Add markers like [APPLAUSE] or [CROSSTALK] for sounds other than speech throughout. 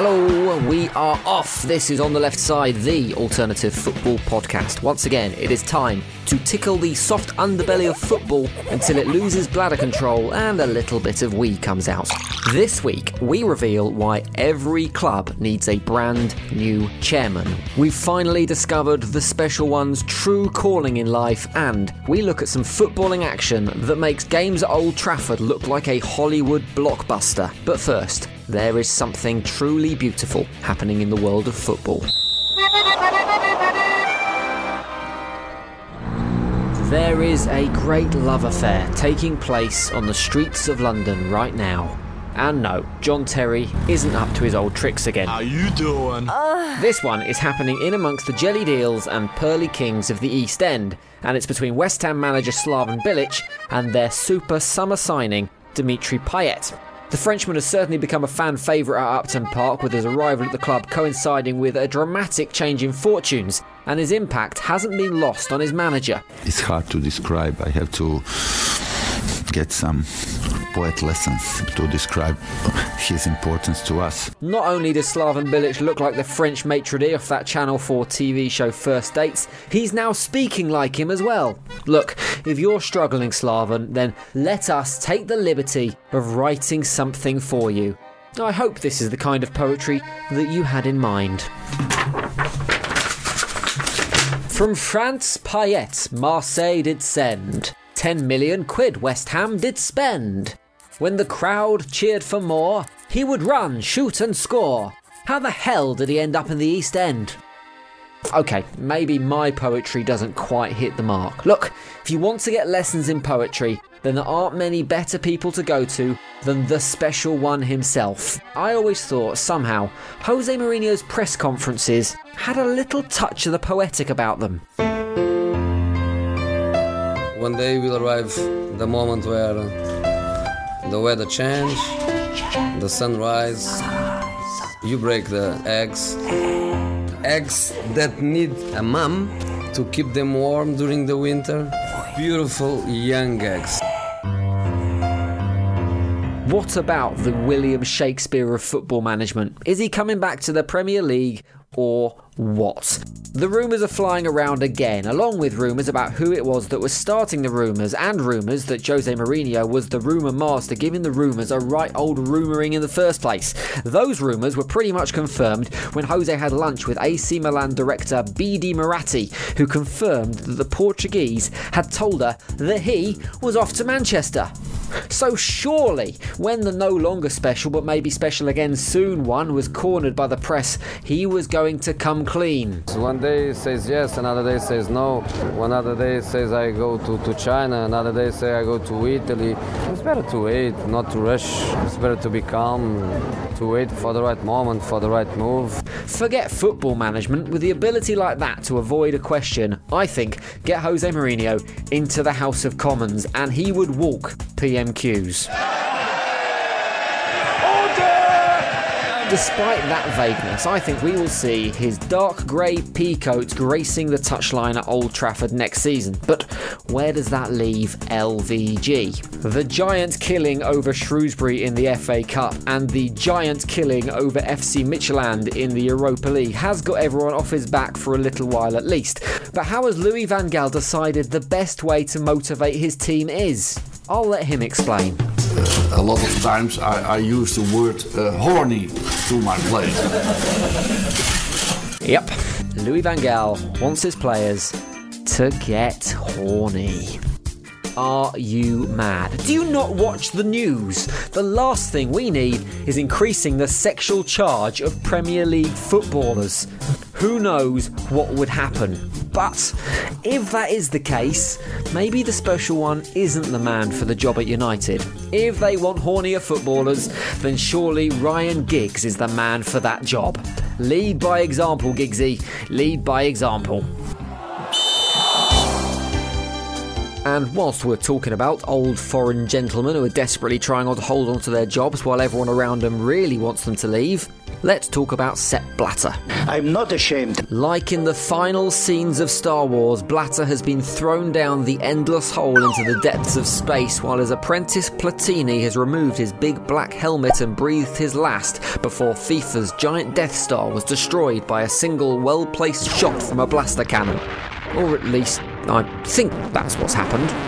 Hello, we are off. This is On the Left Side, the alternative football podcast. Once again, it is time to tickle the soft underbelly of football until it loses bladder control and a little bit of wee comes out. This week, we reveal why every club needs a brand new chairman. We've finally discovered the special one's true calling in life, and we look at some footballing action that makes games at Old Trafford look like a Hollywood blockbuster. But first, there is something truly beautiful happening in the world of football. There is a great love affair taking place on the streets of London right now. And no, John Terry isn't up to his old tricks again. How you doing? This one is happening in amongst the jelly deals and Pearly Kings of the East End, and it's between West Ham manager Slaven Bilic and their super summer signing, Dimitri Payet. The Frenchman has certainly become a fan favourite at Upton Park, with his arrival at the club coinciding with a dramatic change in fortunes, and his impact hasn't been lost on his manager. It's hard to describe. I have to get some poet lessons to describe his importance to us. Not only does Slaven Bilic look like the French maitre d' off that Channel 4 TV show First Dates, he's now speaking like him as well. Look, if you're struggling, Slaven, then let us take the liberty of writing something for you. I hope this is the kind of poetry that you had in mind. From France, Payet, Marseille did send. 10 million quid West Ham did spend. When the crowd cheered for more, he would run, shoot, and score. How the hell did he end up in the East End? Okay, maybe my poetry doesn't quite hit the mark. Look, if you want to get lessons in poetry, then there aren't many better people to go to than the special one himself. I always thought somehow Jose Mourinho's press conferences had a little touch of the poetic about them. One day will arrive the moment where the weather change, the sun sunrise, you break the eggs. Eggs that need a mom to keep them warm during the winter. Beautiful young eggs. What about the William Shakespeare of football management? Is he coming back to the Premier League or what? The rumours are flying around again, along with rumours about who it was that was starting the rumours, and rumours that Jose Mourinho was the rumour master, giving the rumours a right old rumouring in the first place. Those rumours were pretty much confirmed when Jose had lunch with AC Milan director BD Moratti, who confirmed that the Portuguese had told her that he was off to Manchester. So surely, when the no longer special but maybe special again soon one was cornered by the press, he was going to come clean. One day says yes, another day says no. One other day says I go to, to China, another day say I go to Italy. It's better to wait, not to rush. It's better to be calm, to wait for the right moment, for the right move. Forget football management. With the ability like that to avoid a question, I think get Jose Mourinho into the House of Commons and he would walk PMQs. Despite that vagueness, I think we will see his dark grey peacoat gracing the touchline at Old Trafford next season. But where does that leave LVG? The giant killing over Shrewsbury in the FA Cup and the giant killing over FC Midtjylland in the Europa League has got everyone off his back for a little while at least. But how has Louis van Gaal decided the best way to motivate his team is? I'll let him explain. a lot of times I, I use the word uh, horny to my players. Yep, Louis van Gaal wants his players to get horny. Are you mad? Do you not watch the news? The last thing we need is increasing the sexual charge of Premier League footballers. Who knows what would happen? But if that is the case, maybe the special one isn't the man for the job at United. If they want hornier footballers, then surely Ryan Giggs is the man for that job. Lead by example, Giggsy. Lead by example. And whilst we're talking about old foreign gentlemen who are desperately trying to hold on to their jobs while everyone around them really wants them to leave, let's talk about Sepp Blatter. I'm not ashamed. Like in the final scenes of Star Wars, Blatter has been thrown down the endless hole into the depths of space while his apprentice Platini has removed his big black helmet and breathed his last before FIFA's giant Death Star was destroyed by a single well placed shot from a blaster cannon. Or at least, I think that's what's happened.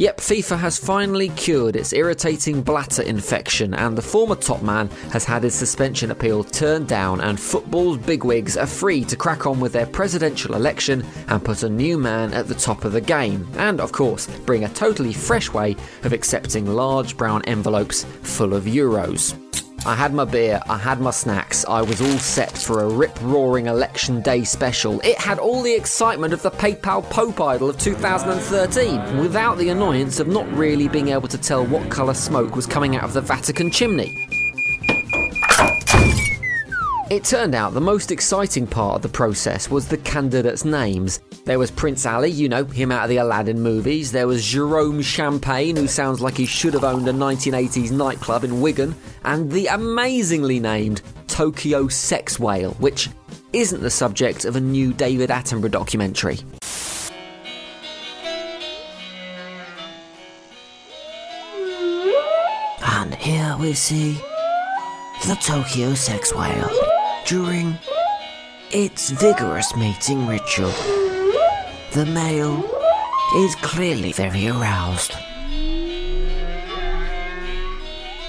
Yep, FIFA has finally cured its irritating bladder infection, and the former top man has had his suspension appeal turned down, and football's bigwigs are free to crack on with their presidential election and put a new man at the top of the game, and of course, bring a totally fresh way of accepting large brown envelopes full of euros. I had my beer, I had my snacks, I was all set for a rip roaring election day special. It had all the excitement of the papal Pope Idol of 2013, without the annoyance of not really being able to tell what colour smoke was coming out of the Vatican chimney. It turned out the most exciting part of the process was the candidates' names. There was Prince Ali, you know, him out of the Aladdin movies. There was Jerome Champagne, who sounds like he should have owned a 1980s nightclub in Wigan. And the amazingly named Tokyo Sexwale, which isn't the subject of a new David Attenborough documentary. And here we see the Tokyo sex whale during its vigorous mating ritual. The male is clearly very aroused.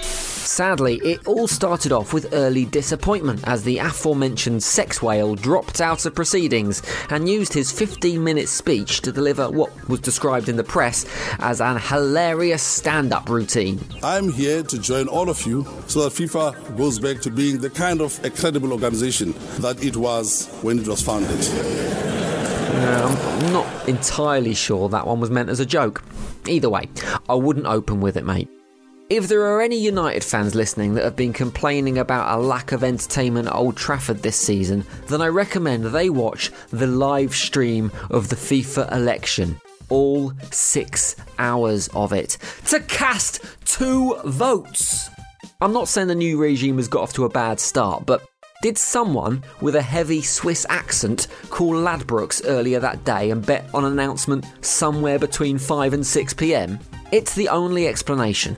Sadly, it all started off with early disappointment as the aforementioned sex whale dropped out of proceedings and used his 15 minute speech to deliver what was described in the press as an hilarious stand up routine. I'm here to join all of you so that FIFA goes back to being the kind of incredible organization that it was when it was founded. I'm not entirely sure that one was meant as a joke. Either way, I wouldn't open with it, mate. If there are any United fans listening that have been complaining about a lack of entertainment at Old Trafford this season, then I recommend they watch the live stream of the FIFA election. All six hours of it. To cast two votes! I'm not saying the new regime has got off to a bad start, but did someone with a heavy Swiss accent call Ladbrokes earlier that day and bet on an announcement somewhere between 5 and 6 pm? It's the only explanation.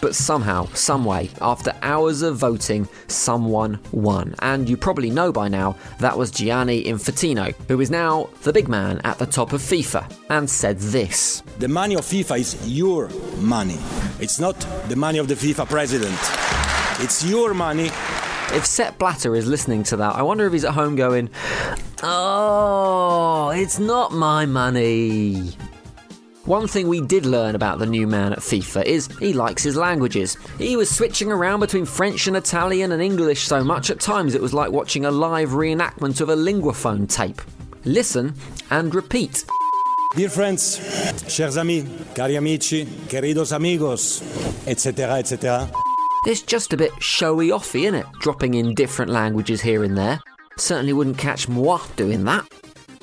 But somehow, someway, after hours of voting, someone won. And you probably know by now that was Gianni Infantino, who is now the big man at the top of FIFA, and said this. The money of FIFA is your money. It's not the money of the FIFA president. It's your money. If Sepp Blatter is listening to that, I wonder if he's at home going, Oh, it's not my money. One thing we did learn about the new man at FIFA is he likes his languages. He was switching around between French and Italian and English so much at times it was like watching a live reenactment of a linguaphone tape. Listen and repeat. Dear friends, chers amis, cari amici, queridos amigos, etc., etc. It's just a bit showy offy, innit? Dropping in different languages here and there. Certainly wouldn't catch moi doing that.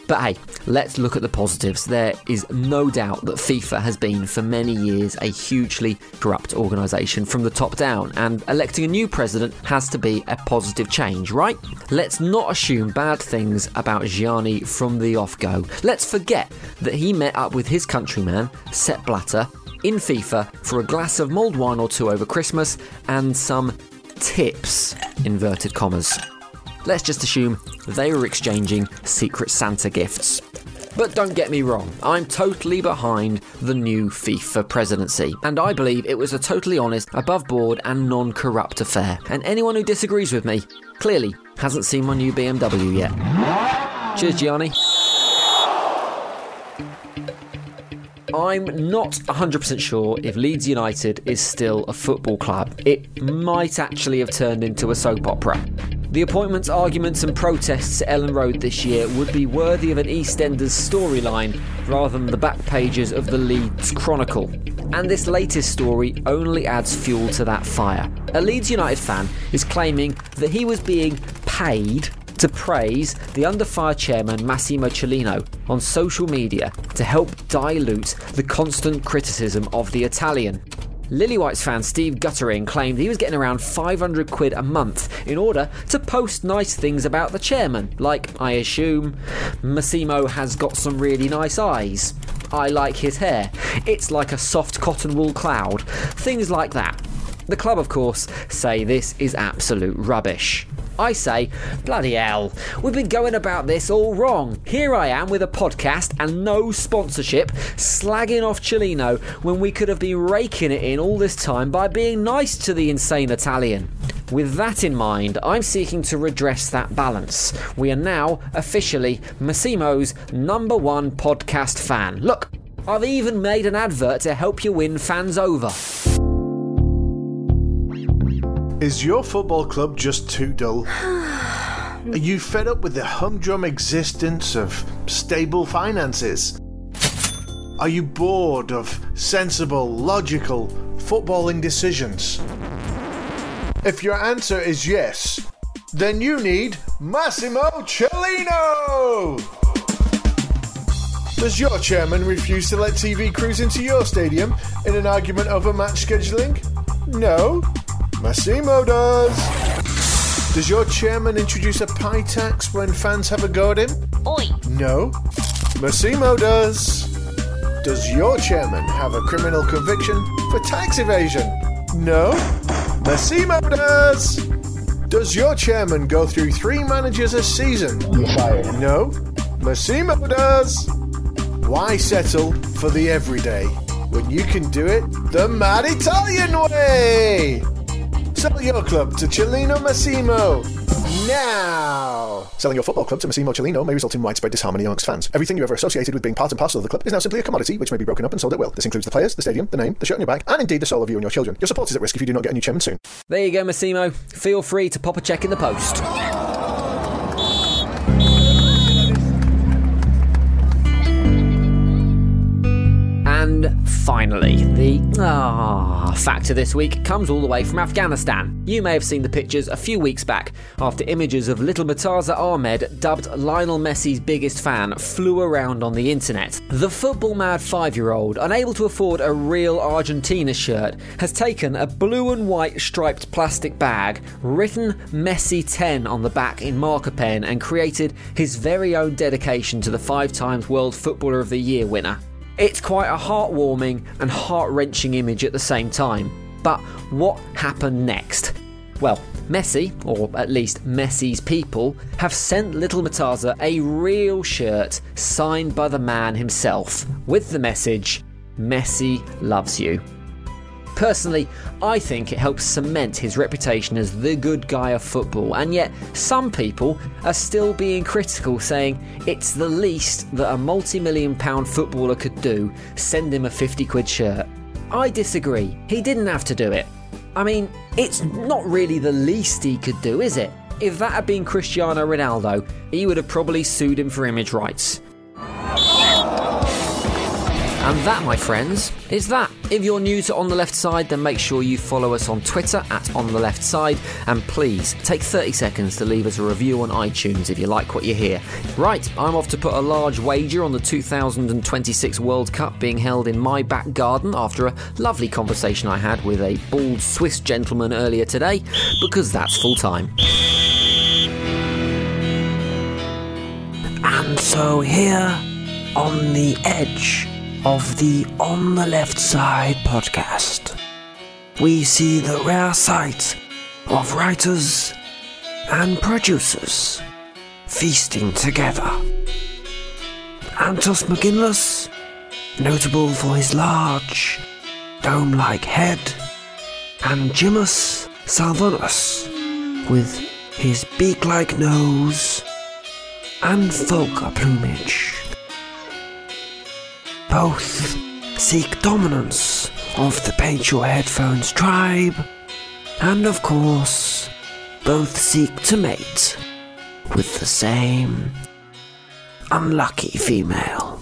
But hey, let's look at the positives. There is no doubt that FIFA has been for many years a hugely corrupt organisation from the top down, and electing a new president has to be a positive change, right? Let's not assume bad things about Gianni from the off go. Let's forget that he met up with his countryman, Sepp Blatter, in FIFA for a glass of mulled wine or two over Christmas and some tips, inverted commas. Let's just assume they were exchanging Secret Santa gifts. But don't get me wrong, I'm totally behind the new FIFA presidency, and I believe it was a totally honest, above board, and non corrupt affair. And anyone who disagrees with me clearly hasn't seen my new BMW yet. Cheers, Gianni. I'm not 100% sure if Leeds United is still a football club. It might actually have turned into a soap opera. The appointments, arguments, and protests at Elland Road this year would be worthy of an EastEnders storyline rather than the back pages of the Leeds Chronicle. And this latest story only adds fuel to that fire. A Leeds United fan is claiming that he was being paid to praise the under fire chairman Massimo Cellino on social media to help dilute the constant criticism of the Italian. Lilywhite's fan Steve Guttering claimed he was getting around 500 quid a month in order to post nice things about the chairman, like, I assume, Massimo has got some really nice eyes. I like his hair. It's like a soft cotton wool cloud. Things like that. The club, of course, say this is absolute rubbish. I say, bloody hell, we've been going about this all wrong. Here I am with a podcast and no sponsorship, slagging off Cellino when we could have been raking it in all this time by being nice to the insane Italian. With that in mind, I'm seeking to redress that balance. We are now officially Massimo's number one podcast fan. Look, I've even made an advert to help you win fans over. Is your football club just too dull? [SIGHS] Are you fed up with the humdrum existence of stable finances? Are you bored of sensible, logical footballing decisions? If your answer is yes, then you need Massimo Cellino! Does your chairman refuse to let TV crews into your stadium in an argument over match scheduling? No, Massimo does. Does your chairman introduce a pie tax when fans have a go at him? Oi. No. Massimo does. Does your chairman have a criminal conviction for tax evasion? No. Massimo does. Does your chairman go through three managers a season? You're fired. No. Massimo does. Why settle for the everyday when you can do it the mad Italian way? Sell your club to Cellino Massimo now. Selling your football club to Massimo Cellino may result in widespread disharmony amongst fans. Everything you ever associated with being part and parcel of the club is now simply a commodity which may be broken up and sold at will. This includes the players, the stadium, the name, the shirt on your back, and indeed the soul of you and your children. Your support is at risk if you do not get a new chairman soon. There you go, Massimo. Feel free to pop a check in the post. And finally, the ah factor this week comes all the way from Afghanistan. You may have seen the pictures a few weeks back after images of little Murtaza Ahmed, dubbed Lionel Messi's biggest fan, flew around on the internet. The football mad five year old, unable to afford a real Argentina shirt, has taken a blue and white striped plastic bag, written Messi 10 on the back in marker pen, and created his very own dedication to the five times World Footballer of the Year winner. It's quite a heartwarming and heart wrenching image at the same time. But what happened next? Well, Messi, or at least Messi's people, have sent little Murtaza a real shirt signed by the man himself with the message Messi loves you. Personally, I think it helps cement his reputation as the good guy of football, and yet some people are still being critical, saying it's the least that a multi million pound footballer could do send him a 50 quid shirt. I disagree. He didn't have to do it. I mean, it's not really the least he could do, is it? If that had been Cristiano Ronaldo, he would have probably sued him for image rights. And that, my friends, is that. If you're new to On the Left Side, then make sure you follow us on Twitter at On the Left Side, and please take 30 seconds to leave us a review on iTunes if you like what you hear. Right, I'm off to put a large wager on the 2026 World Cup being held in my back garden after a lovely conversation I had with a bald Swiss gentleman earlier today, because that's full time. And so here, on the edge of the On the Left Side podcast, we see the rare sight of writers and producers feasting together. Antos McGinless, notable for his large, dome like head, and Jimus Salvonis, with his beak like nose and vulgar plumage. Both seek dominance of the Paint Your Headphones tribe, and of course, both seek to mate with the same unlucky female.